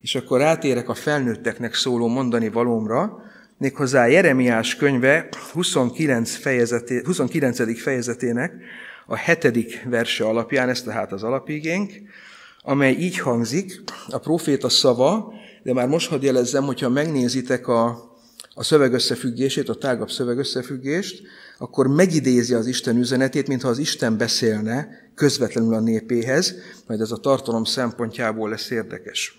És akkor rátérek a felnőtteknek szóló mondani valómra, méghozzá Jeremiás könyve 29, fejezeté, 29. fejezetének a hetedik verse alapján, ez tehát az alapigénk, amely így hangzik, a proféta szava, de már most hadd jelezzem, hogyha megnézitek a, a szövegösszefüggését, a tágabb szövegösszefüggést, akkor megidézi az Isten üzenetét, mintha az Isten beszélne közvetlenül a népéhez, majd ez a tartalom szempontjából lesz érdekes.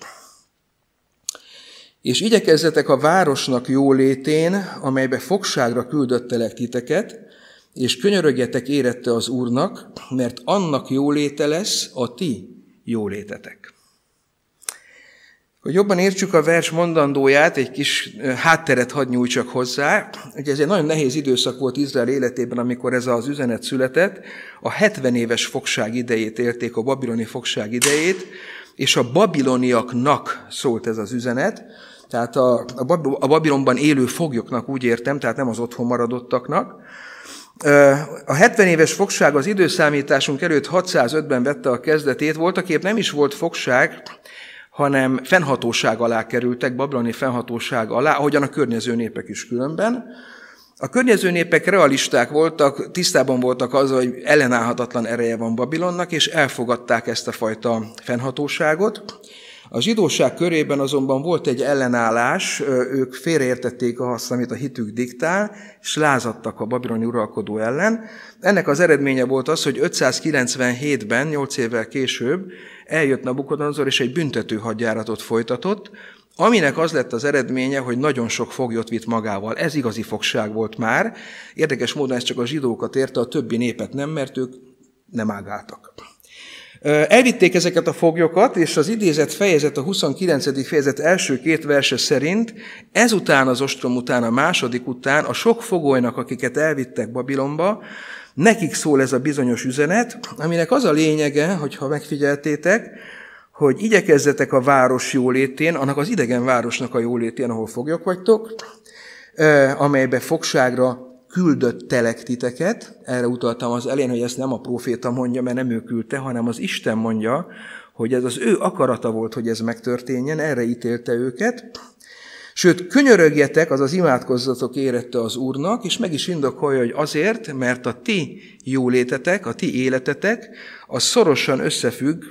És igyekezzetek a városnak jólétén, amelybe fogságra küldöttelek titeket, és könyörögjetek érette az Úrnak, mert annak jóléte lesz a ti jólétetek. Hogy jobban értsük a vers mondandóját, egy kis hátteret hadd nyújtsak hozzá. Ugye ez egy nagyon nehéz időszak volt Izrael életében, amikor ez az üzenet született. A 70 éves fogság idejét élték, a babiloni fogság idejét, és a babiloniaknak szólt ez az üzenet, tehát a, a Babilonban élő foglyoknak úgy értem, tehát nem az otthon maradottaknak. A 70 éves fogság az időszámításunk előtt 605-ben vette a kezdetét, voltak épp nem is volt fogság, hanem fennhatóság alá kerültek, babiloni fennhatóság alá, ahogyan a környező népek is különben. A környező népek realisták voltak, tisztában voltak azzal, hogy ellenállhatatlan ereje van Babilonnak, és elfogadták ezt a fajta fennhatóságot. A zsidóság körében azonban volt egy ellenállás, ők félreértették azt, amit a hitük diktál, és lázadtak a babiloni uralkodó ellen. Ennek az eredménye volt az, hogy 597-ben, 8 évvel később eljött Nabukodonzor, és egy büntető hadjáratot folytatott, aminek az lett az eredménye, hogy nagyon sok foglyot vitt magával. Ez igazi fogság volt már. Érdekes módon ez csak a zsidókat érte, a többi népet nem, mert ők nem ágáltak. Elvitték ezeket a foglyokat, és az idézett fejezet, a 29. fejezet első két verse szerint, ezután az ostrom után, a második után, a sok fogolynak, akiket elvittek Babilonba, nekik szól ez a bizonyos üzenet, aminek az a lényege, hogyha megfigyeltétek, hogy igyekezzetek a város jólétén, annak az idegen városnak a jólétén, ahol foglyok vagytok, amelybe fogságra küldött telek titeket, erre utaltam az elén, hogy ezt nem a proféta mondja, mert nem ő küldte, hanem az Isten mondja, hogy ez az ő akarata volt, hogy ez megtörténjen, erre ítélte őket. Sőt, könyörögjetek, azaz imádkozzatok érette az Úrnak, és meg is indokolja, hogy azért, mert a ti jólétetek, a ti életetek, az szorosan összefügg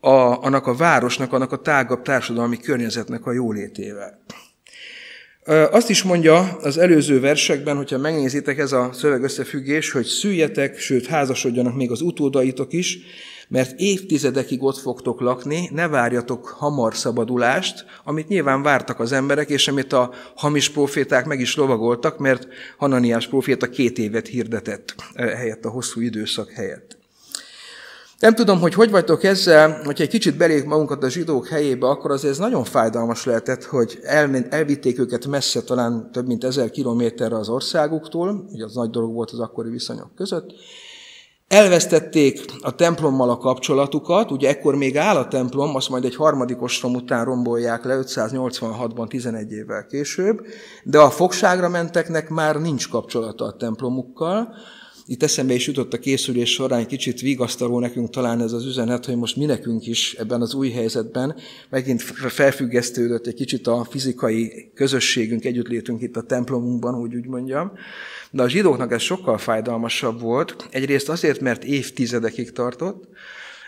a, annak a városnak, annak a tágabb társadalmi környezetnek a jólétével. Azt is mondja az előző versekben, hogyha megnézitek ez a szöveg összefüggés, hogy szüljetek, sőt házasodjanak még az utódaitok is, mert évtizedekig ott fogtok lakni, ne várjatok hamar szabadulást, amit nyilván vártak az emberek, és amit a hamis proféták meg is lovagoltak, mert Hananiás proféta két évet hirdetett helyett, a hosszú időszak helyett. Nem tudom, hogy hogy vagytok ezzel, hogyha egy kicsit belég magunkat a zsidók helyébe, akkor azért ez nagyon fájdalmas lehetett, hogy el, elvitték őket messze, talán több mint ezer kilométerre az országuktól, ugye az nagy dolog volt az akkori viszonyok között, Elvesztették a templommal a kapcsolatukat, ugye ekkor még áll a templom, azt majd egy harmadik ostrom után rombolják le 586-ban, 11 évvel később, de a fogságra menteknek már nincs kapcsolata a templomukkal, itt eszembe is jutott a készülés során egy kicsit vigasztaló nekünk talán ez az üzenet, hogy most mi nekünk is ebben az új helyzetben megint felfüggesztődött egy kicsit a fizikai közösségünk, együttlétünk itt a templomunkban, úgy úgy mondjam. De a zsidóknak ez sokkal fájdalmasabb volt. Egyrészt azért, mert évtizedekig tartott,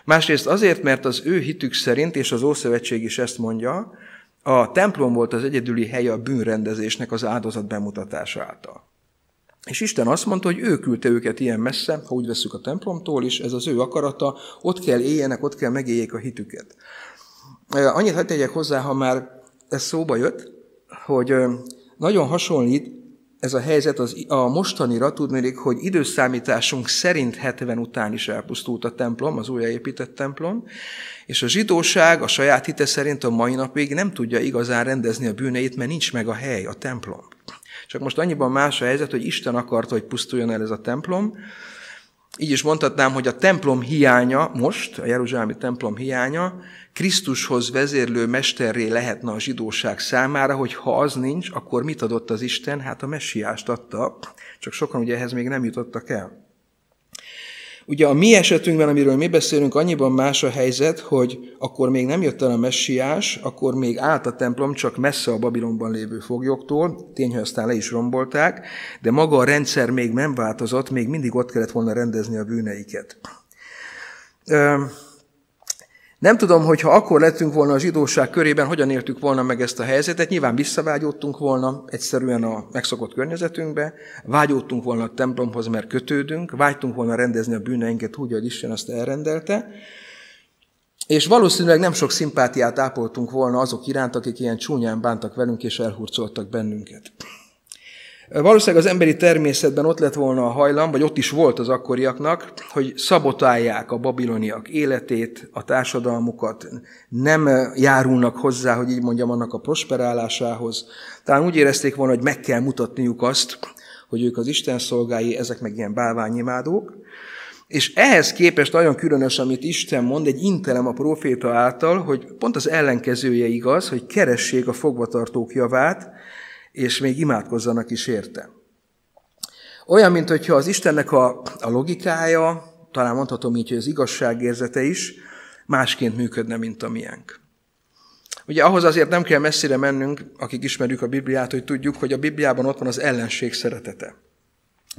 másrészt azért, mert az ő hitük szerint, és az Ószövetség is ezt mondja, a templom volt az egyedüli helye a bűnrendezésnek az áldozat bemutatása által. És Isten azt mondta, hogy ő küldte őket ilyen messze, ha úgy veszük a templomtól is, ez az ő akarata, ott kell éljenek, ott kell megéljék a hitüket. Annyit hadd tegyek hozzá, ha már ez szóba jött, hogy nagyon hasonlít ez a helyzet az, a mostanira, tudnék, hogy időszámításunk szerint 70 után is elpusztult a templom, az újjáépített templom, és a zsidóság a saját hite szerint a mai napig nem tudja igazán rendezni a bűneit, mert nincs meg a hely, a templom. Csak most annyiban más a helyzet, hogy Isten akarta, hogy pusztuljon el ez a templom. Így is mondhatnám, hogy a templom hiánya most, a Jeruzsálemi templom hiánya, Krisztushoz vezérlő mesterré lehetne a zsidóság számára, hogy ha az nincs, akkor mit adott az Isten? Hát a messiást adta, csak sokan ugye ehhez még nem jutottak el. Ugye a mi esetünkben, amiről mi beszélünk, annyiban más a helyzet, hogy akkor még nem jött el a messiás, akkor még állt a templom, csak messze a Babilonban lévő foglyoktól, tény, hogy aztán le is rombolták, de maga a rendszer még nem változott, még mindig ott kellett volna rendezni a bűneiket. Nem tudom, hogy ha akkor lettünk volna a zsidóság körében, hogyan éltük volna meg ezt a helyzetet. Nyilván visszavágyódtunk volna egyszerűen a megszokott környezetünkbe, vágyódtunk volna a templomhoz, mert kötődünk, vágytunk volna rendezni a bűneinket úgy, hogy Isten azt elrendelte, és valószínűleg nem sok szimpátiát ápoltunk volna azok iránt, akik ilyen csúnyán bántak velünk és elhurcoltak bennünket. Valószínűleg az emberi természetben ott lett volna a hajlam, vagy ott is volt az akkoriaknak, hogy szabotálják a babiloniak életét, a társadalmukat, nem járulnak hozzá, hogy így mondjam, annak a prosperálásához. Talán úgy érezték volna, hogy meg kell mutatniuk azt, hogy ők az Isten szolgái, ezek meg ilyen bálványimádók. És ehhez képest nagyon különös, amit Isten mond, egy intelem a proféta által, hogy pont az ellenkezője igaz, hogy keressék a fogvatartók javát, és még imádkozzanak is érte. Olyan, mint hogyha az Istennek a, a logikája, talán mondhatom így, hogy az igazságérzete is másként működne, mint a miénk. Ugye ahhoz azért nem kell messzire mennünk, akik ismerjük a Bibliát, hogy tudjuk, hogy a Bibliában ott van az ellenség szeretete.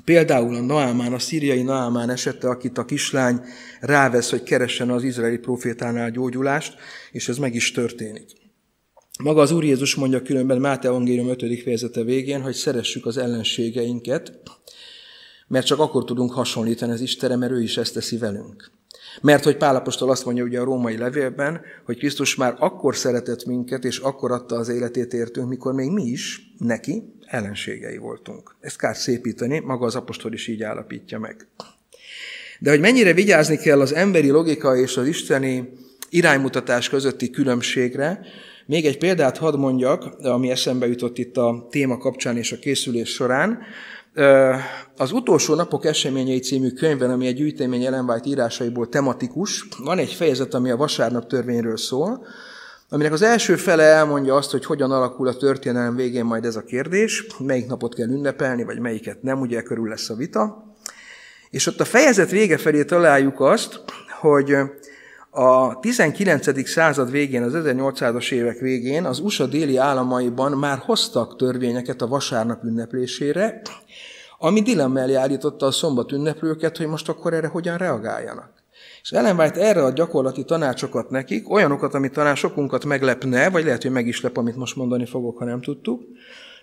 Például a Naamán, a szíriai Naamán esette, akit a kislány rávesz, hogy keressen az izraeli profétánál gyógyulást, és ez meg is történik. Maga az Úr Jézus mondja különben Máté Evangélium 5. fejezete végén, hogy szeressük az ellenségeinket, mert csak akkor tudunk hasonlítani az Istenre, mert ő is ezt teszi velünk. Mert hogy Pálapostól azt mondja ugye a római levélben, hogy Krisztus már akkor szeretett minket, és akkor adta az életét értünk, mikor még mi is neki ellenségei voltunk. Ezt kár szépíteni, maga az apostol is így állapítja meg. De hogy mennyire vigyázni kell az emberi logika és az isteni iránymutatás közötti különbségre, még egy példát hadd mondjak, ami eszembe jutott itt a téma kapcsán és a készülés során. Az utolsó napok eseményei című könyvben, ami egy gyűjtemény Ellen White írásaiból tematikus, van egy fejezet, ami a vasárnap törvényről szól, aminek az első fele elmondja azt, hogy hogyan alakul a történelem végén majd ez a kérdés, melyik napot kell ünnepelni, vagy melyiket nem, ugye körül lesz a vita. És ott a fejezet vége felé találjuk azt, hogy a 19. század végén, az 1800-as évek végén az USA déli államaiban már hoztak törvényeket a vasárnap ünneplésére, ami dilemma elé állította a szombat ünneplőket, hogy most akkor erre hogyan reagáljanak. És Ellen White erre a gyakorlati tanácsokat nekik, olyanokat, amit talán sokunkat meglepne, vagy lehet, hogy meg is lep, amit most mondani fogok, ha nem tudtuk,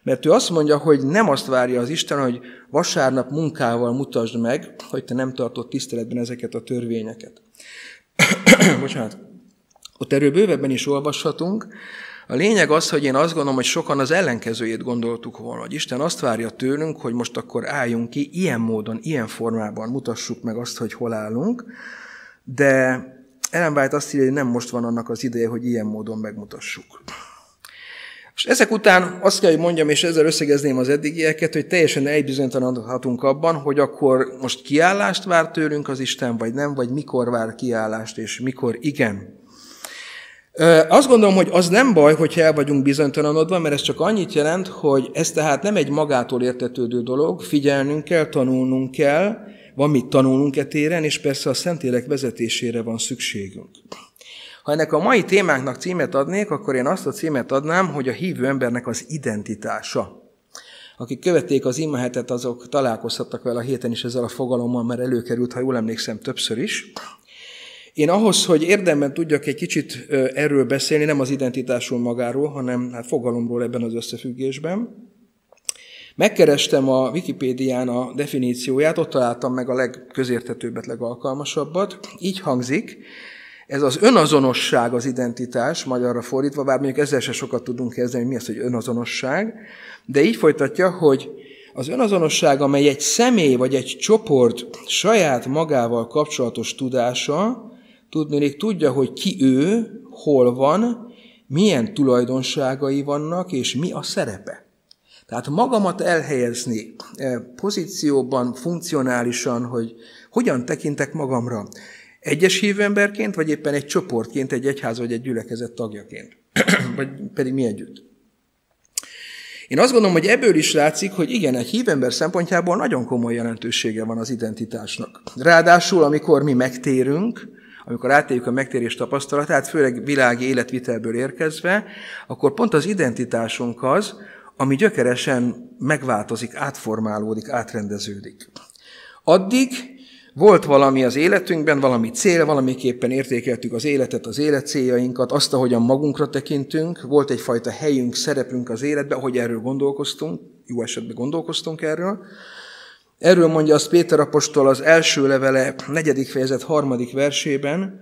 mert ő azt mondja, hogy nem azt várja az Isten, hogy vasárnap munkával mutasd meg, hogy te nem tartott tiszteletben ezeket a törvényeket. bocsánat, ott erről bővebben is olvashatunk. A lényeg az, hogy én azt gondolom, hogy sokan az ellenkezőjét gondoltuk volna, hogy Isten azt várja tőlünk, hogy most akkor álljunk ki, ilyen módon, ilyen formában mutassuk meg azt, hogy hol állunk, de Ellen White azt írja, hogy nem most van annak az ideje, hogy ilyen módon megmutassuk. És ezek után azt kell, hogy mondjam, és ezzel összegezném az eddigieket, hogy teljesen elbizonytalanodhatunk abban, hogy akkor most kiállást vár tőlünk az Isten, vagy nem, vagy mikor vár kiállást, és mikor igen. Azt gondolom, hogy az nem baj, hogyha el vagyunk bizonytalanodva, mert ez csak annyit jelent, hogy ez tehát nem egy magától értetődő dolog, figyelnünk kell, tanulnunk kell, van mit tanulnunk e téren, és persze a Szentélek vezetésére van szükségünk. Ha ennek a mai témánknak címet adnék, akkor én azt a címet adnám, hogy a hívő embernek az identitása. Akik követték az imahetet, azok találkozhattak vele a héten is ezzel a fogalommal, mert előkerült, ha jól emlékszem, többször is. Én ahhoz, hogy érdemben tudjak egy kicsit erről beszélni, nem az identitásról magáról, hanem hát fogalomról ebben az összefüggésben, Megkerestem a Wikipédián a definícióját, ott találtam meg a legközérthetőbbet, legalkalmasabbat. Így hangzik, ez az önazonosság az identitás, magyarra fordítva, bár mondjuk ezzel se sokat tudunk kezdeni, hogy mi az, hogy önazonosság, de így folytatja, hogy az önazonosság, amely egy személy vagy egy csoport saját magával kapcsolatos tudása, tudnék tudja, hogy ki ő, hol van, milyen tulajdonságai vannak, és mi a szerepe. Tehát magamat elhelyezni eh, pozícióban, funkcionálisan, hogy hogyan tekintek magamra, egyes hívőemberként, vagy éppen egy csoportként, egy egyház vagy egy gyülekezet tagjaként, vagy pedig mi együtt. Én azt gondolom, hogy ebből is látszik, hogy igen, egy hívember szempontjából nagyon komoly jelentősége van az identitásnak. Ráadásul, amikor mi megtérünk, amikor átéljük a megtérés tapasztalatát, főleg világi életvitelből érkezve, akkor pont az identitásunk az, ami gyökeresen megváltozik, átformálódik, átrendeződik. Addig volt valami az életünkben, valami cél, valamiképpen értékeltük az életet, az életcéljainkat, azt, ahogyan magunkra tekintünk, volt egyfajta helyünk, szerepünk az életben, ahogy erről gondolkoztunk, jó esetben gondolkoztunk erről. Erről mondja azt Péter apostol az első levele, negyedik fejezet, harmadik versében,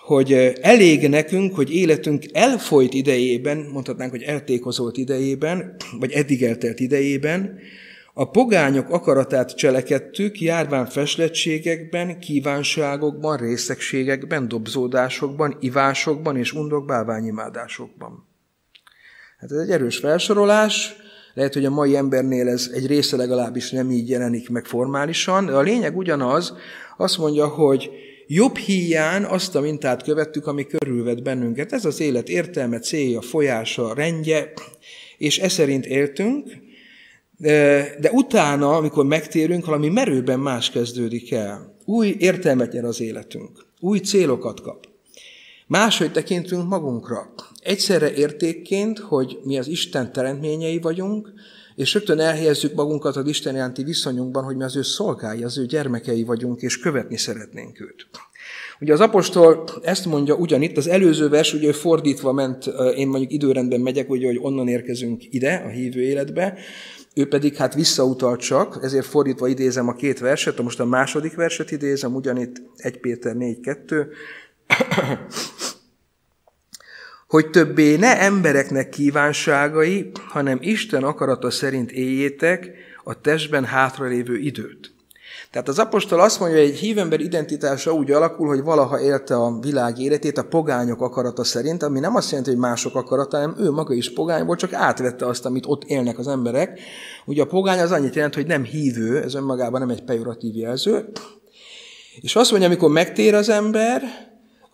hogy elég nekünk, hogy életünk elfolyt idejében, mondhatnánk, hogy eltékozolt idejében, vagy eddig eltelt idejében, a pogányok akaratát cselekedtük, járván feslettségekben, kívánságokban, részegségekben, dobzódásokban, ivásokban és undok bálványimádásokban. Hát ez egy erős felsorolás, lehet, hogy a mai embernél ez egy része legalábbis nem így jelenik meg formálisan, de a lényeg ugyanaz, azt mondja, hogy jobb híján azt a mintát követtük, ami körülvet bennünket. Ez az élet értelme, célja, folyása, rendje, és e szerint éltünk, de, utána, amikor megtérünk, valami merőben más kezdődik el. Új értelmet nyer az életünk. Új célokat kap. Máshogy tekintünk magunkra. Egyszerre értékként, hogy mi az Isten teremtményei vagyunk, és rögtön elhelyezzük magunkat az Isten iránti viszonyunkban, hogy mi az ő szolgái, az ő gyermekei vagyunk, és követni szeretnénk őt. Ugye az apostol ezt mondja ugyanitt, az előző vers ugye fordítva ment, én mondjuk időrendben megyek, ugye, hogy onnan érkezünk ide, a hívő életbe, ő pedig hát visszautal csak, ezért fordítva idézem a két verset, most a második verset idézem, ugyanitt 1 Péter 4.2, hogy többé ne embereknek kívánságai, hanem Isten akarata szerint éljétek a testben hátralévő időt. Tehát az apostol azt mondja, hogy egy hívember identitása úgy alakul, hogy valaha élte a világ életét a pogányok akarata szerint, ami nem azt jelenti, hogy mások akarata, hanem ő maga is pogány volt, csak átvette azt, amit ott élnek az emberek. Ugye a pogány az annyit jelent, hogy nem hívő, ez önmagában nem egy pejoratív jelző. És azt mondja, amikor megtér az ember,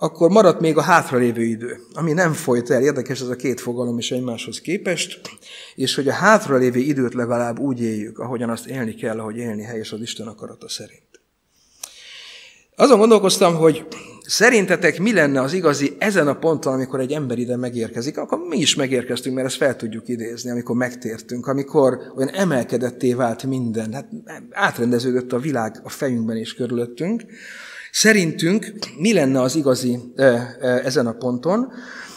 akkor maradt még a hátralévő idő, ami nem folyt el. Érdekes ez a két fogalom is egymáshoz képest, és hogy a hátralévő időt legalább úgy éljük, ahogyan azt élni kell, ahogy élni helyes az Isten akarata szerint. Azon gondolkoztam, hogy szerintetek mi lenne az igazi ezen a ponton, amikor egy ember ide megérkezik, akkor mi is megérkeztünk, mert ezt fel tudjuk idézni, amikor megtértünk, amikor olyan emelkedetté vált minden, hát átrendeződött a világ a fejünkben és körülöttünk, Szerintünk mi lenne az igazi ezen a ponton?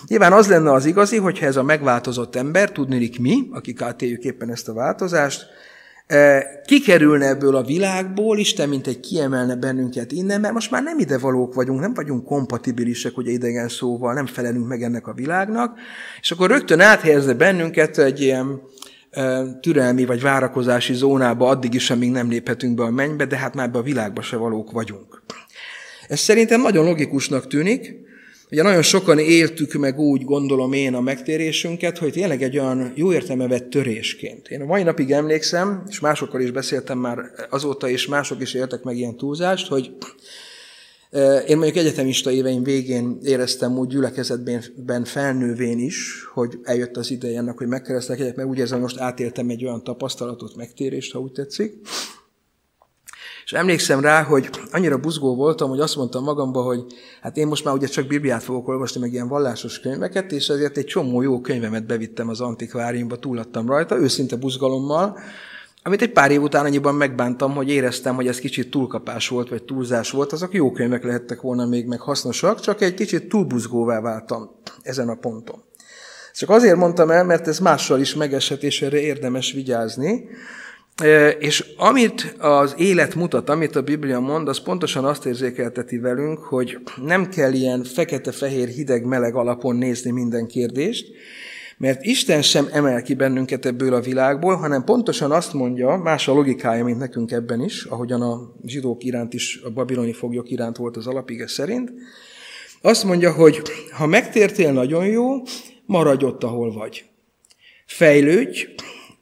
Nyilván az lenne az igazi, hogyha ez a megváltozott ember, tudnélik mi, akik átéljük éppen ezt a változást, kikerülne ebből a világból, Isten mint egy kiemelne bennünket innen, mert most már nem ide valók vagyunk, nem vagyunk kompatibilisek, ugye idegen szóval, nem felelünk meg ennek a világnak, és akkor rögtön áthelyezne bennünket egy ilyen türelmi vagy várakozási zónába addig is, amíg nem léphetünk be a mennybe, de hát már be a világba se valók vagyunk. Ez szerintem nagyon logikusnak tűnik, Ugye nagyon sokan éltük meg úgy, gondolom én, a megtérésünket, hogy tényleg egy olyan jó értelme vett törésként. Én a mai napig emlékszem, és másokkal is beszéltem már azóta, és mások is éltek meg ilyen túlzást, hogy e, én mondjuk egyetemista éveim végén éreztem úgy gyülekezetben felnővén is, hogy eljött az ideje ennek, hogy megkeresztek egyet, mert úgy érzem, hogy most átéltem egy olyan tapasztalatot, megtérést, ha úgy tetszik. És emlékszem rá, hogy annyira buzgó voltam, hogy azt mondtam magamba, hogy hát én most már ugye csak Bibliát fogok olvasni, meg ilyen vallásos könyveket, és ezért egy csomó jó könyvemet bevittem az antikváriumba, túladtam rajta, őszinte buzgalommal, amit egy pár év után annyiban megbántam, hogy éreztem, hogy ez kicsit túlkapás volt, vagy túlzás volt, azok jó könyvek lehettek volna még, meg hasznosak, csak egy kicsit túlbuzgóvá váltam ezen a ponton. Csak azért mondtam el, mert ez mással is megeshet, és erre érdemes vigyázni, és amit az élet mutat, amit a Biblia mond, az pontosan azt érzékelteti velünk, hogy nem kell ilyen fekete-fehér, hideg-meleg alapon nézni minden kérdést, mert Isten sem emel ki bennünket ebből a világból, hanem pontosan azt mondja, más a logikája, mint nekünk ebben is, ahogyan a zsidók iránt is, a babiloni foglyok iránt volt az alapige szerint, azt mondja, hogy ha megtértél, nagyon jó, maradj ott, ahol vagy. Fejlődj,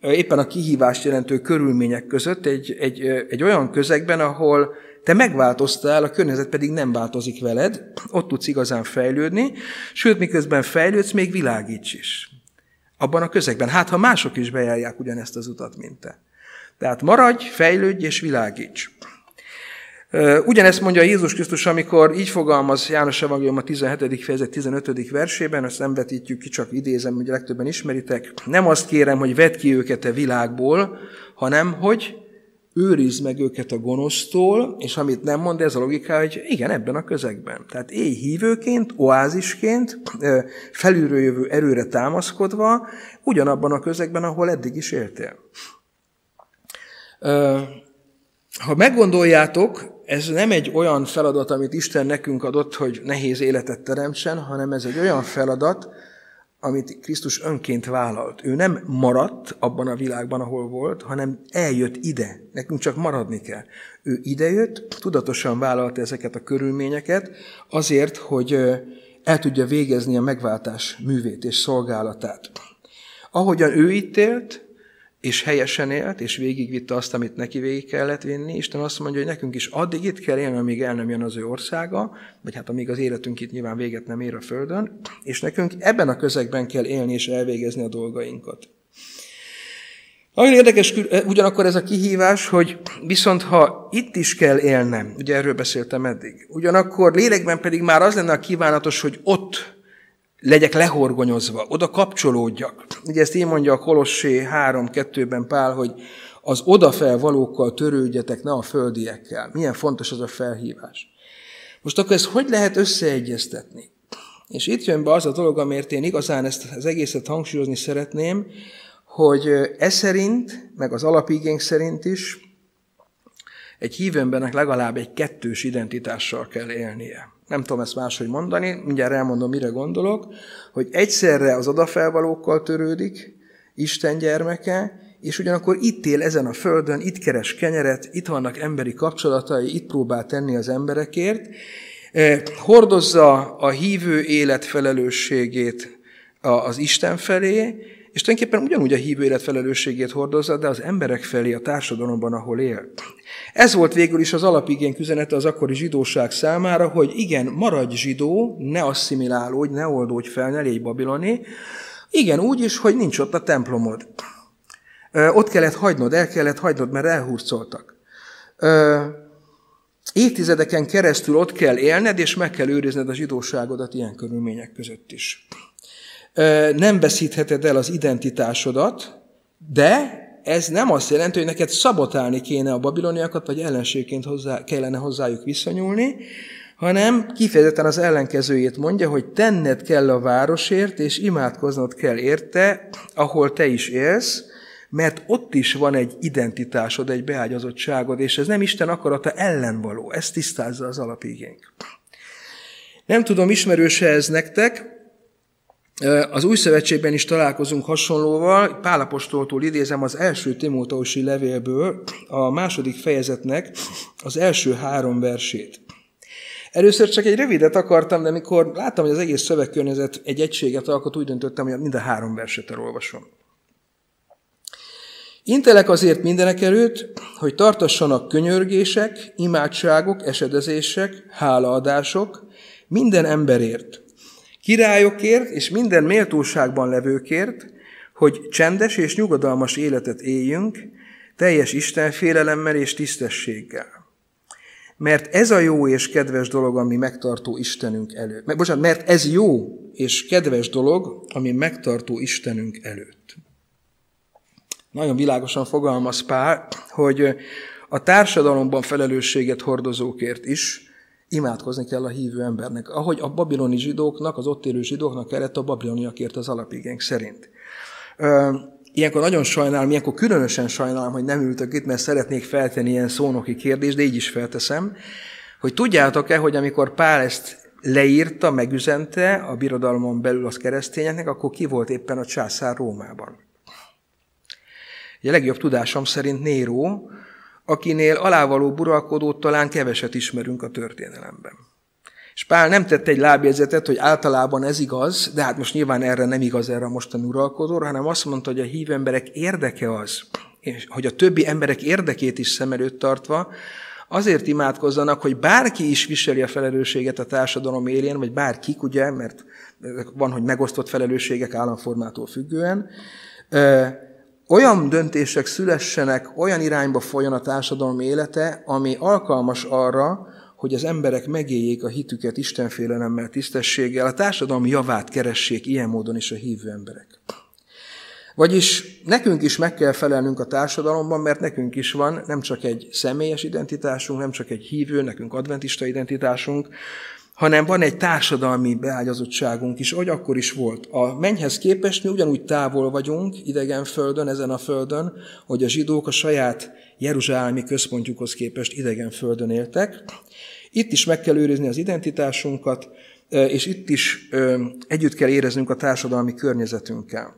éppen a kihívást jelentő körülmények között egy, egy, egy olyan közegben, ahol te megváltoztál, a környezet pedig nem változik veled, ott tudsz igazán fejlődni, sőt, miközben fejlődsz, még világíts is. abban a közegben. Hát, ha mások is bejárják ugyanezt az utat, mint te. Tehát maradj, fejlődj és világíts. Ugyanezt mondja Jézus Krisztus, amikor így fogalmaz János Evangélium a 17. fejezet 15. versében, ezt nem vetítjük ki, csak idézem, hogy legtöbben ismeritek. Nem azt kérem, hogy vedd ki őket a világból, hanem hogy őrizd meg őket a gonosztól, és amit nem mond, ez a logika, hogy igen, ebben a közegben. Tehát élj hívőként, oázisként, felülről jövő erőre támaszkodva, ugyanabban a közegben, ahol eddig is éltél. Ha meggondoljátok, ez nem egy olyan feladat, amit Isten nekünk adott, hogy nehéz életet teremtsen, hanem ez egy olyan feladat, amit Krisztus önként vállalt. Ő nem maradt abban a világban, ahol volt, hanem eljött ide. Nekünk csak maradni kell. Ő idejött, tudatosan vállalta ezeket a körülményeket, azért, hogy el tudja végezni a megváltás művét és szolgálatát. Ahogyan ő itt élt, és helyesen élt, és végigvitte azt, amit neki végig kellett vinni. Isten azt mondja, hogy nekünk is addig itt kell élni, amíg el nem jön az ő országa, vagy hát amíg az életünk itt nyilván véget nem ér a Földön, és nekünk ebben a közegben kell élni és elvégezni a dolgainkat. Nagyon érdekes ugyanakkor ez a kihívás, hogy viszont ha itt is kell élnem, ugye erről beszéltem eddig, ugyanakkor lélekben pedig már az lenne a kívánatos, hogy ott legyek lehorgonyozva, oda kapcsolódjak. Ugye ezt így mondja a Kolossé 3.2-ben Pál, hogy az odafelvalókkal törődjetek, ne a földiekkel. Milyen fontos az a felhívás. Most akkor ezt hogy lehet összeegyeztetni? És itt jön be az a dolog, amiért én igazán ezt az egészet hangsúlyozni szeretném, hogy e szerint, meg az alapigénk szerint is egy hívőmbernek legalább egy kettős identitással kell élnie. Nem tudom ezt máshogy mondani, mindjárt elmondom, mire gondolok, hogy egyszerre az odafelvalókkal törődik, Isten gyermeke, és ugyanakkor itt él ezen a földön, itt keres kenyeret, itt vannak emberi kapcsolatai, itt próbál tenni az emberekért, eh, hordozza a hívő élet felelősségét az Isten felé, és tulajdonképpen ugyanúgy a hívő élet felelősségét hordozza, de az emberek felé a társadalomban, ahol él. Ez volt végül is az alapigénk üzenete az akkori zsidóság számára, hogy igen, maradj zsidó, ne asszimilálódj, ne oldódj fel, ne légy babiloni. Igen, úgy is, hogy nincs ott a templomod. Ott kellett hagynod, el kellett hagynod, mert elhurcoltak. Évtizedeken keresztül ott kell élned, és meg kell őrizned a zsidóságodat ilyen körülmények között is nem veszítheted el az identitásodat, de ez nem azt jelenti, hogy neked szabotálni kéne a babiloniakat, vagy ellenségként hozzá, kellene hozzájuk viszonyulni, hanem kifejezetten az ellenkezőjét mondja, hogy tenned kell a városért, és imádkoznod kell érte, ahol te is élsz, mert ott is van egy identitásod, egy beágyazottságod, és ez nem Isten akarata ellen való. Ezt tisztázza az alapigénk. Nem tudom, ismerőse ez nektek, az új szövetségben is találkozunk hasonlóval. Pálapostoltól idézem az első Timóteusi levélből a második fejezetnek az első három versét. Először csak egy rövidet akartam, de mikor láttam, hogy az egész szövegkörnyezet egy egységet alkot, úgy döntöttem, hogy mind a három verset elolvasom. Intelek azért mindenek előtt, hogy tartassanak könyörgések, imádságok, esedezések, hálaadások minden emberért, királyokért és minden méltóságban levőkért, hogy csendes és nyugodalmas életet éljünk, teljes Isten félelemmel és tisztességgel. Mert ez a jó és kedves dolog, ami megtartó Istenünk előtt. Bocsánat, mert ez jó és kedves dolog, ami megtartó Istenünk előtt. Nagyon világosan fogalmaz Pál, hogy a társadalomban felelősséget hordozókért is imádkozni kell a hívő embernek. Ahogy a babiloni zsidóknak, az ott élő zsidóknak kellett a babiloniakért az alapigénk szerint. Ilyenkor nagyon sajnálom, ilyenkor különösen sajnálom, hogy nem ültök itt, mert szeretnék feltenni ilyen szónoki kérdést, de így is felteszem, hogy tudjátok-e, hogy amikor Pál ezt leírta, megüzente a birodalmon belül az keresztényeknek, akkor ki volt éppen a császár Rómában? A legjobb tudásom szerint Néró, akinél alávaló buralkodót talán keveset ismerünk a történelemben. És Pál nem tett egy lábjegyzetet, hogy általában ez igaz, de hát most nyilván erre nem igaz erre a mostani uralkodóra, hanem azt mondta, hogy a hív emberek érdeke az, és hogy a többi emberek érdekét is szem előtt tartva, azért imádkozzanak, hogy bárki is viseli a felelősséget a társadalom élén, vagy bárkik, ugye, mert van, hogy megosztott felelősségek államformától függően, olyan döntések szülessenek, olyan irányba folyjon a társadalom élete, ami alkalmas arra, hogy az emberek megéljék a hitüket istenfélelemmel, tisztességgel, a társadalom javát keressék ilyen módon is a hívő emberek. Vagyis nekünk is meg kell felelnünk a társadalomban, mert nekünk is van nem csak egy személyes identitásunk, nem csak egy hívő, nekünk adventista identitásunk, hanem van egy társadalmi beágyazottságunk is, ahogy akkor is volt. A mennyhez képest mi ugyanúgy távol vagyunk idegen földön, ezen a földön, hogy a zsidók a saját jeruzsálemi központjukhoz képest idegen földön éltek. Itt is meg kell őrizni az identitásunkat, és itt is együtt kell éreznünk a társadalmi környezetünkkel.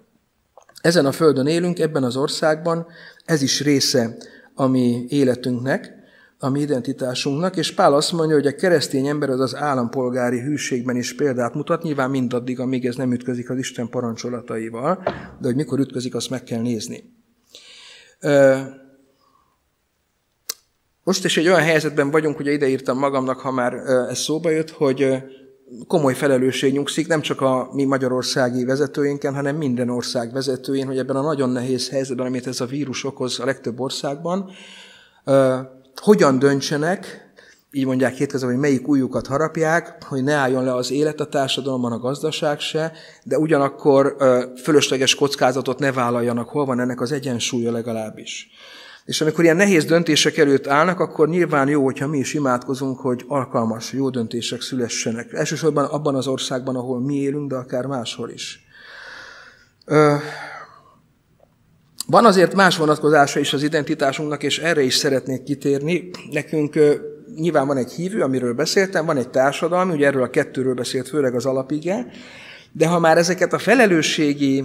Ezen a földön élünk, ebben az országban, ez is része a mi életünknek, a mi identitásunknak, és Pál azt mondja, hogy a keresztény ember az az állampolgári hűségben is példát mutat, nyilván mindaddig, amíg ez nem ütközik az Isten parancsolataival, de hogy mikor ütközik, azt meg kell nézni. Most is egy olyan helyzetben vagyunk, ugye ideírtam magamnak, ha már ez szóba jött, hogy komoly felelősség nyugszik nem csak a mi magyarországi vezetőinken, hanem minden ország vezetőjén, hogy ebben a nagyon nehéz helyzetben, amit ez a vírus okoz a legtöbb országban, hogyan döntsenek, így mondják hétkezem, hogy melyik újukat harapják, hogy ne álljon le az élet a társadalomban, a gazdaság se, de ugyanakkor fölösleges kockázatot ne vállaljanak, hol van ennek az egyensúlya legalábbis. És amikor ilyen nehéz döntések előtt állnak, akkor nyilván jó, hogyha mi is imádkozunk, hogy alkalmas, jó döntések szülessenek. Elsősorban abban az országban, ahol mi élünk, de akár máshol is. Van azért más vonatkozása is az identitásunknak, és erre is szeretnék kitérni. Nekünk nyilván van egy hívő, amiről beszéltem, van egy társadalmi, ugye erről a kettőről beszélt főleg az alapige, de ha már ezeket a felelősségi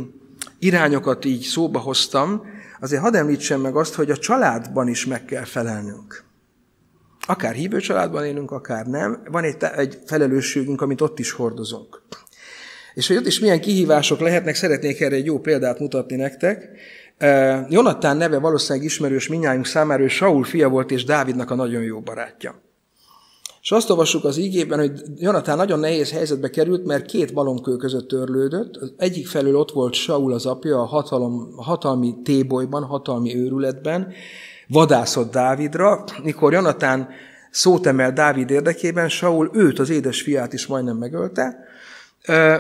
irányokat így szóba hoztam, azért hadd említsem meg azt, hogy a családban is meg kell felelnünk. Akár hívő családban élünk, akár nem, van egy, egy felelősségünk, amit ott is hordozunk. És hogy ott is milyen kihívások lehetnek, szeretnék erre egy jó példát mutatni nektek. Jonatán neve valószínűleg ismerős minnyájunk számára, ő Saul fia volt és Dávidnak a nagyon jó barátja. És azt olvassuk az ígében, hogy Jonatán nagyon nehéz helyzetbe került, mert két balomkő között törlődött. Az egyik felül ott volt Saul az apja a, hatalom, hatalmi tébolyban, hatalmi őrületben, vadászott Dávidra, mikor Jonatán szót emel Dávid érdekében, Saul őt, az édes fiát is majdnem megölte,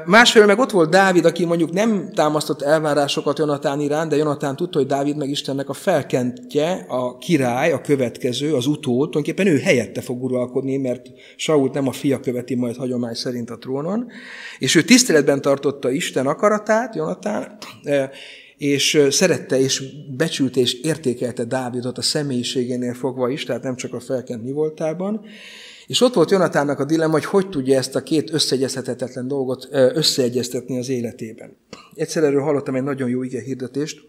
Másfelől meg ott volt Dávid, aki mondjuk nem támasztott elvárásokat Jonatán irán, de Jonatán tudta, hogy Dávid meg Istennek a felkentje, a király, a következő, az utód, tulajdonképpen ő helyette fog uralkodni, mert Sault nem a fia követi majd hagyomány szerint a trónon. És ő tiszteletben tartotta Isten akaratát, Jonatán, és szerette és becsülte és értékelte Dávidot a személyiségénél fogva is, tehát nem csak a felkent mi voltában. És ott volt Jonatánnak a dilemma, hogy hogy tudja ezt a két összeegyezhetetlen dolgot összeegyeztetni az életében. Egyszer erről hallottam egy nagyon jó ige hirdetést,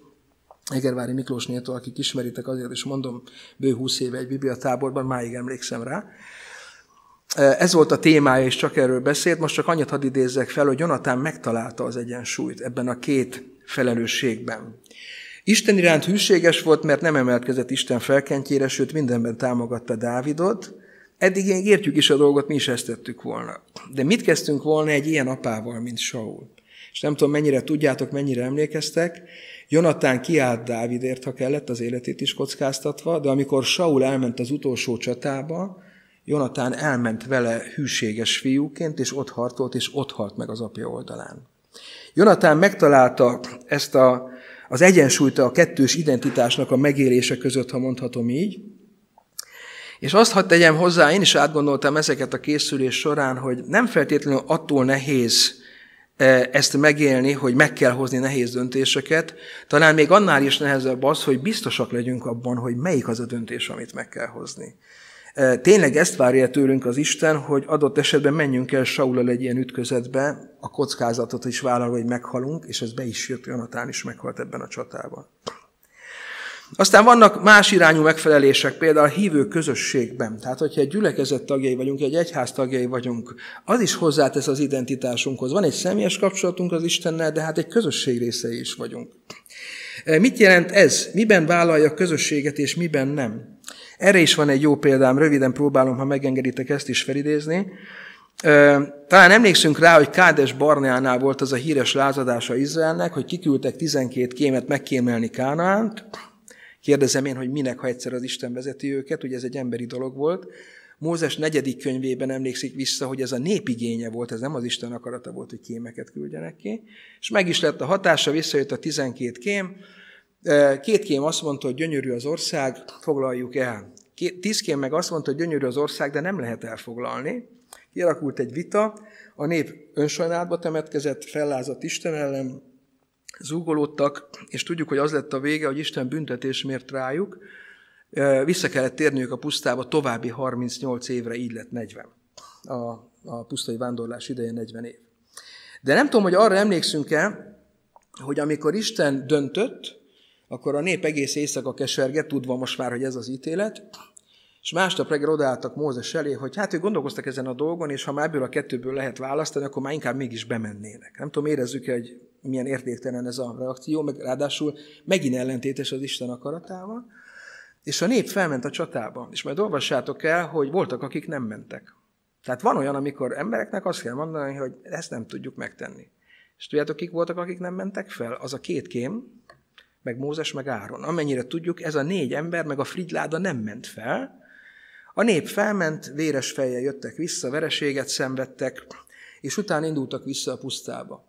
Egervári Miklósnétól, akik ismeritek, azért is mondom, bő húsz éve egy bibliatáborban, máig emlékszem rá. Ez volt a témája, és csak erről beszélt. Most csak annyit hadd idézzek fel, hogy Jonatán megtalálta az egyensúlyt ebben a két felelősségben. Isten iránt hűséges volt, mert nem emelkedett Isten felkentjére, sőt mindenben támogatta Dávidot, Eddig értjük is a dolgot, mi is ezt tettük volna. De mit kezdtünk volna egy ilyen apával, mint Saul? És nem tudom, mennyire tudjátok, mennyire emlékeztek, Jonatán kiállt Dávidért, ha kellett, az életét is kockáztatva, de amikor Saul elment az utolsó csatába, Jonatán elment vele hűséges fiúként, és ott hartolt, és ott halt meg az apja oldalán. Jonatán megtalálta ezt a, az egyensúlyt a kettős identitásnak a megélése között, ha mondhatom így, és azt hadd tegyem hozzá, én is átgondoltam ezeket a készülés során, hogy nem feltétlenül attól nehéz e, ezt megélni, hogy meg kell hozni nehéz döntéseket, talán még annál is nehezebb az, hogy biztosak legyünk abban, hogy melyik az a döntés, amit meg kell hozni. E, tényleg ezt várja tőlünk az Isten, hogy adott esetben menjünk el Saulal egy ilyen ütközetbe, a kockázatot is vállalva, hogy meghalunk, és ez be is jött, Jonatán is meghalt ebben a csatában. Aztán vannak más irányú megfelelések, például a hívő közösségben. Tehát, hogyha egy gyülekezet tagjai vagyunk, egy egyház tagjai vagyunk, az is hozzátesz az identitásunkhoz. Van egy személyes kapcsolatunk az Istennel, de hát egy közösség részei is vagyunk. E, mit jelent ez? Miben vállalja a közösséget, és miben nem? Erre is van egy jó példám, röviden próbálom, ha megengeditek ezt is felidézni. Talán emlékszünk rá, hogy Kádes Barneánál volt az a híres lázadása Izraelnek, hogy kiküldtek 12 kémet megkémelni Kánaánt. Kérdezem én, hogy minek, ha egyszer az Isten vezeti őket, ugye ez egy emberi dolog volt. Mózes negyedik könyvében emlékszik vissza, hogy ez a népigénye volt, ez nem az Isten akarata volt, hogy kémeket küldjenek ki. És meg is lett a hatása, visszajött a 12 kém. Két kém azt mondta, hogy gyönyörű az ország, foglaljuk el. Tíz kém meg azt mondta, hogy gyönyörű az ország, de nem lehet elfoglalni. Kialakult egy vita, a nép önsajnálba temetkezett, fellázadt Isten ellen, zúgolódtak, és tudjuk, hogy az lett a vége, hogy Isten büntetés mért rájuk, vissza kellett térniük a pusztába további 38 évre, így lett 40. A, a pusztai vándorlás ideje 40 év. De nem tudom, hogy arra emlékszünk-e, hogy amikor Isten döntött, akkor a nép egész éjszaka keserget, tudva most már, hogy ez az ítélet, és másnap reggel odaálltak Mózes elé, hogy hát ők gondolkoztak ezen a dolgon, és ha már ebből a kettőből lehet választani, akkor már inkább mégis bemennének. Nem tudom, érezzük -e, hogy milyen értéktelen ez a reakció, meg ráadásul megint ellentétes az Isten akaratával. És a nép felment a csatába, és majd olvassátok el, hogy voltak, akik nem mentek. Tehát van olyan, amikor embereknek azt kell mondani, hogy ezt nem tudjuk megtenni. És tudjátok, kik voltak, akik nem mentek fel? Az a két kém, meg Mózes, meg Áron. Amennyire tudjuk, ez a négy ember, meg a frigyláda nem ment fel. A nép felment, véres fejjel jöttek vissza, vereséget szenvedtek, és utána indultak vissza a pusztába.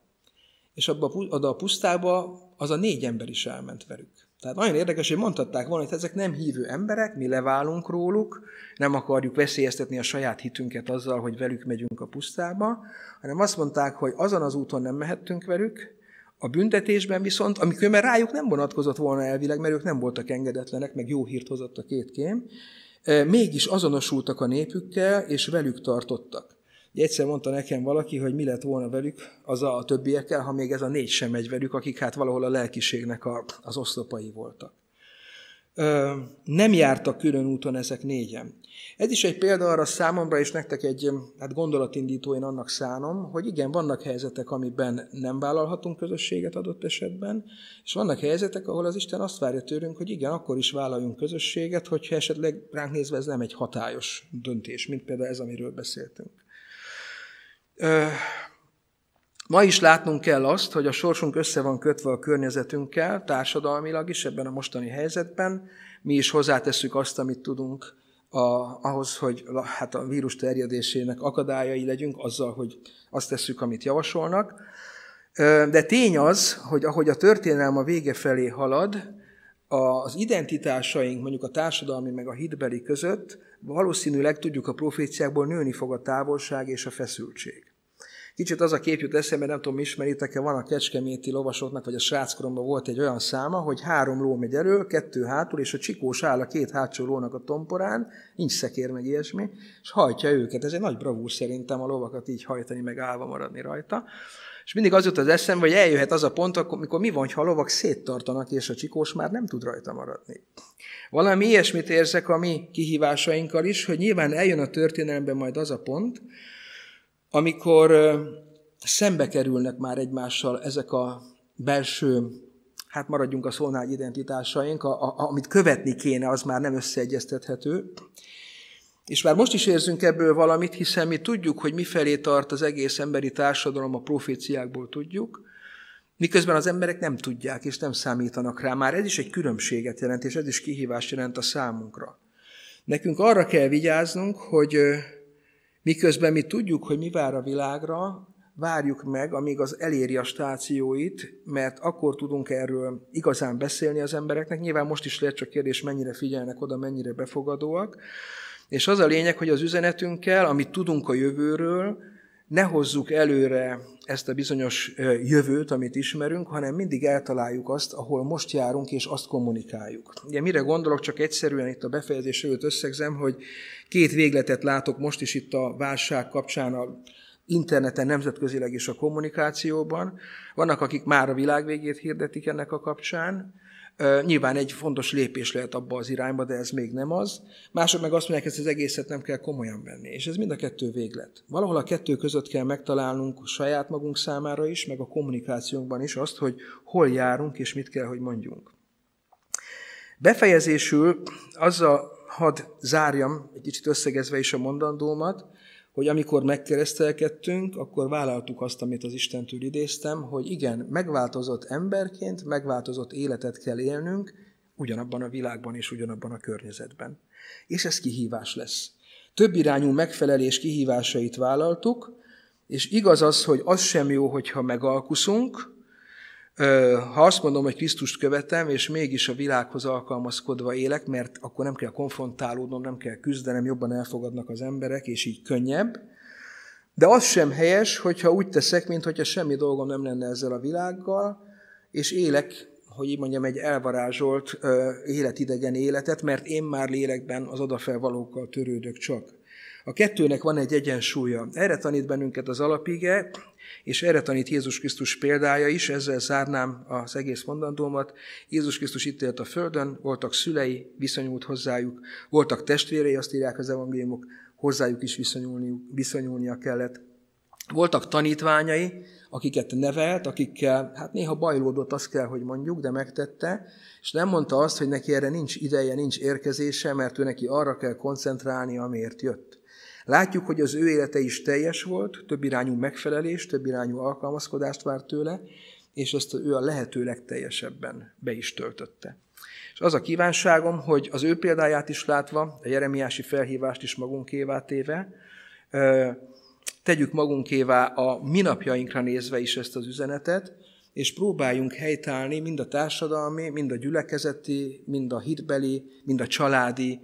És abba a pusztába az a négy ember is elment velük. Tehát nagyon érdekes, hogy mondhatták volna, hogy ezek nem hívő emberek, mi leválunk róluk, nem akarjuk veszélyeztetni a saját hitünket azzal, hogy velük megyünk a pusztába, hanem azt mondták, hogy azon az úton nem mehettünk velük, a büntetésben viszont, amikor már rájuk nem vonatkozott volna elvileg, mert ők nem voltak engedetlenek, meg jó hírt hozott a két kém, mégis azonosultak a népükkel, és velük tartottak. Egyszer mondta nekem valaki, hogy mi lett volna velük az a többiekkel, ha még ez a négy sem megy velük, akik hát valahol a lelkiségnek a, az oszlopai voltak. Ö, nem jártak külön úton ezek négyen. Ez is egy példa arra számomra, és nektek egy hát gondolatindító, én annak szánom, hogy igen, vannak helyzetek, amiben nem vállalhatunk közösséget adott esetben, és vannak helyzetek, ahol az Isten azt várja tőlünk, hogy igen, akkor is vállaljunk közösséget, hogyha esetleg ránk nézve ez nem egy hatályos döntés, mint például ez, amiről beszéltünk. Ma is látnunk kell azt, hogy a sorsunk össze van kötve a környezetünkkel, társadalmilag is ebben a mostani helyzetben. Mi is hozzátesszük azt, amit tudunk a, ahhoz, hogy hát a vírus terjedésének akadályai legyünk, azzal, hogy azt tesszük, amit javasolnak. De tény az, hogy ahogy a történelem a vége felé halad, az identitásaink, mondjuk a társadalmi meg a hitbeli között valószínűleg tudjuk a proféciákból nőni fog a távolság és a feszültség. Kicsit az a kép jut eszembe, nem tudom, ismeritek-e, van a kecskeméti lovasoknak, vagy a sráckoromban volt egy olyan száma, hogy három ló megy elő, kettő hátul, és a csikós áll a két hátsó lónak a tomporán, nincs szekér meg ilyesmi, és hajtja őket. Ez egy nagy bravúr szerintem a lovakat így hajtani, meg állva maradni rajta. És mindig az jut az eszembe, hogy eljöhet az a pont, amikor mi van, ha a lovak széttartanak, és a csikós már nem tud rajta maradni. Valami ilyesmit érzek a mi kihívásainkkal is, hogy nyilván eljön a történelemben majd az a pont, amikor szembe kerülnek már egymással ezek a belső, hát maradjunk a szónál identitásaink, a, a, amit követni kéne, az már nem összeegyeztethető. És már most is érzünk ebből valamit, hiszen mi tudjuk, hogy mifelé tart az egész emberi társadalom, a proféciákból tudjuk, miközben az emberek nem tudják és nem számítanak rá. Már ez is egy különbséget jelent, és ez is kihívást jelent a számunkra. Nekünk arra kell vigyáznunk, hogy Miközben mi tudjuk, hogy mi vár a világra, várjuk meg, amíg az eléri a stációit, mert akkor tudunk erről igazán beszélni az embereknek. Nyilván most is lehet csak kérdés, mennyire figyelnek oda, mennyire befogadóak. És az a lényeg, hogy az üzenetünkkel, amit tudunk a jövőről, ne hozzuk előre ezt a bizonyos jövőt, amit ismerünk, hanem mindig eltaláljuk azt, ahol most járunk, és azt kommunikáljuk. Ugye mire gondolok, csak egyszerűen itt a befejezés előtt összegzem, hogy két végletet látok most is itt a válság kapcsán a interneten, nemzetközileg is a kommunikációban. Vannak, akik már a világ végét hirdetik ennek a kapcsán, Nyilván egy fontos lépés lehet abba az irányba, de ez még nem az. Mások meg azt mondják, hogy ezt az egészet nem kell komolyan venni. És ez mind a kettő véglet. Valahol a kettő között kell megtalálnunk saját magunk számára is, meg a kommunikációnkban is azt, hogy hol járunk és mit kell, hogy mondjunk. Befejezésül azzal hadd zárjam egy kicsit összegezve is a mondandómat, hogy amikor megkeresztelkedtünk, akkor vállaltuk azt, amit az Istentől idéztem, hogy igen, megváltozott emberként, megváltozott életet kell élnünk, ugyanabban a világban és ugyanabban a környezetben. És ez kihívás lesz. Több irányú megfelelés kihívásait vállaltuk, és igaz az, hogy az sem jó, hogyha megalkuszunk, ha azt mondom, hogy Krisztust követem, és mégis a világhoz alkalmazkodva élek, mert akkor nem kell konfrontálódnom, nem kell küzdenem, jobban elfogadnak az emberek, és így könnyebb. De az sem helyes, hogyha úgy teszek, mintha semmi dolgom nem lenne ezzel a világgal, és élek, hogy így mondjam, egy elvarázsolt életidegen életet, mert én már lélekben az odafelvalókkal törődök csak. A kettőnek van egy egyensúlya. Erre tanít bennünket az alapige, és erre tanít Jézus Krisztus példája is, ezzel zárnám az egész mondandómat. Jézus Krisztus itt élt a földön, voltak szülei, viszonyult hozzájuk, voltak testvérei, azt írják az evangéliumok, hozzájuk is viszonyulni, viszonyulnia kellett. Voltak tanítványai, akiket nevelt, akikkel, hát néha bajlódott, azt kell, hogy mondjuk, de megtette, és nem mondta azt, hogy neki erre nincs ideje, nincs érkezése, mert ő neki arra kell koncentrálni, amiért jött. Látjuk, hogy az ő élete is teljes volt, több irányú megfelelés, több irányú alkalmazkodást várt tőle, és ezt ő a lehető legteljesebben be is töltötte. És az a kívánságom, hogy az ő példáját is látva, a jeremiási felhívást is magunkévá téve, tegyük magunkévá a minapjainkra nézve is ezt az üzenetet, és próbáljunk helytállni mind a társadalmi, mind a gyülekezeti, mind a hitbeli, mind a családi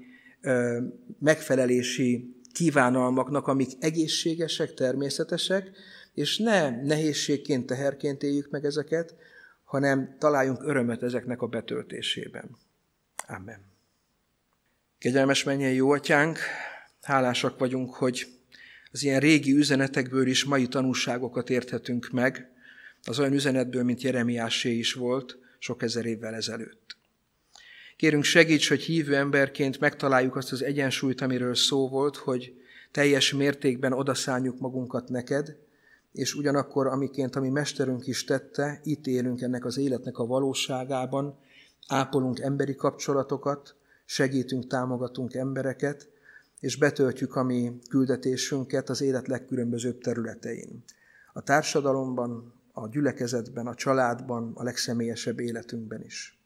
megfelelési kívánalmaknak, amik egészségesek, természetesek, és ne nehézségként, teherként éljük meg ezeket, hanem találjunk örömet ezeknek a betöltésében. Amen. Kegyelmes mennyei jó atyánk, hálásak vagyunk, hogy az ilyen régi üzenetekből is mai tanulságokat érthetünk meg, az olyan üzenetből, mint Jeremiásé is volt sok ezer évvel ezelőtt. Kérünk segíts, hogy hívő emberként megtaláljuk azt az egyensúlyt, amiről szó volt, hogy teljes mértékben odaszálljuk magunkat neked, és ugyanakkor, amiként a mi mesterünk is tette, itt élünk ennek az életnek a valóságában, ápolunk emberi kapcsolatokat, segítünk, támogatunk embereket, és betöltjük a mi küldetésünket az élet legkülönbözőbb területein. A társadalomban, a gyülekezetben, a családban, a legszemélyesebb életünkben is.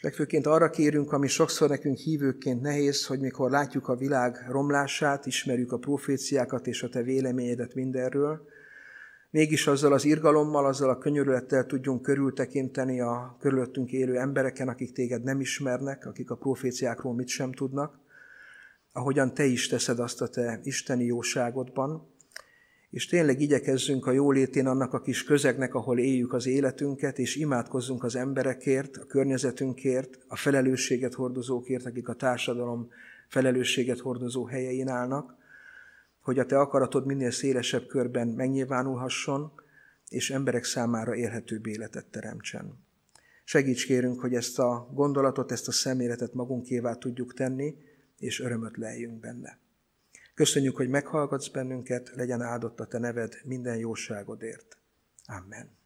Legfőként arra kérünk, ami sokszor nekünk hívőként nehéz, hogy mikor látjuk a világ romlását, ismerjük a proféciákat és a te véleményedet mindenről, mégis azzal az irgalommal, azzal a könyörülettel tudjunk körültekinteni a körülöttünk élő embereken, akik téged nem ismernek, akik a proféciákról mit sem tudnak, ahogyan te is teszed azt a te isteni jóságodban, és tényleg igyekezzünk a jólétén annak a kis közegnek, ahol éljük az életünket, és imádkozzunk az emberekért, a környezetünkért, a felelősséget hordozókért, akik a társadalom felelősséget hordozó helyein állnak, hogy a te akaratod minél szélesebb körben megnyilvánulhasson, és emberek számára élhetőbb életet teremtsen. Segíts kérünk, hogy ezt a gondolatot, ezt a szemléletet magunkévá tudjuk tenni, és örömöt leljünk benne. Köszönjük, hogy meghallgatsz bennünket, legyen áldott a te neved minden jóságodért. Amen.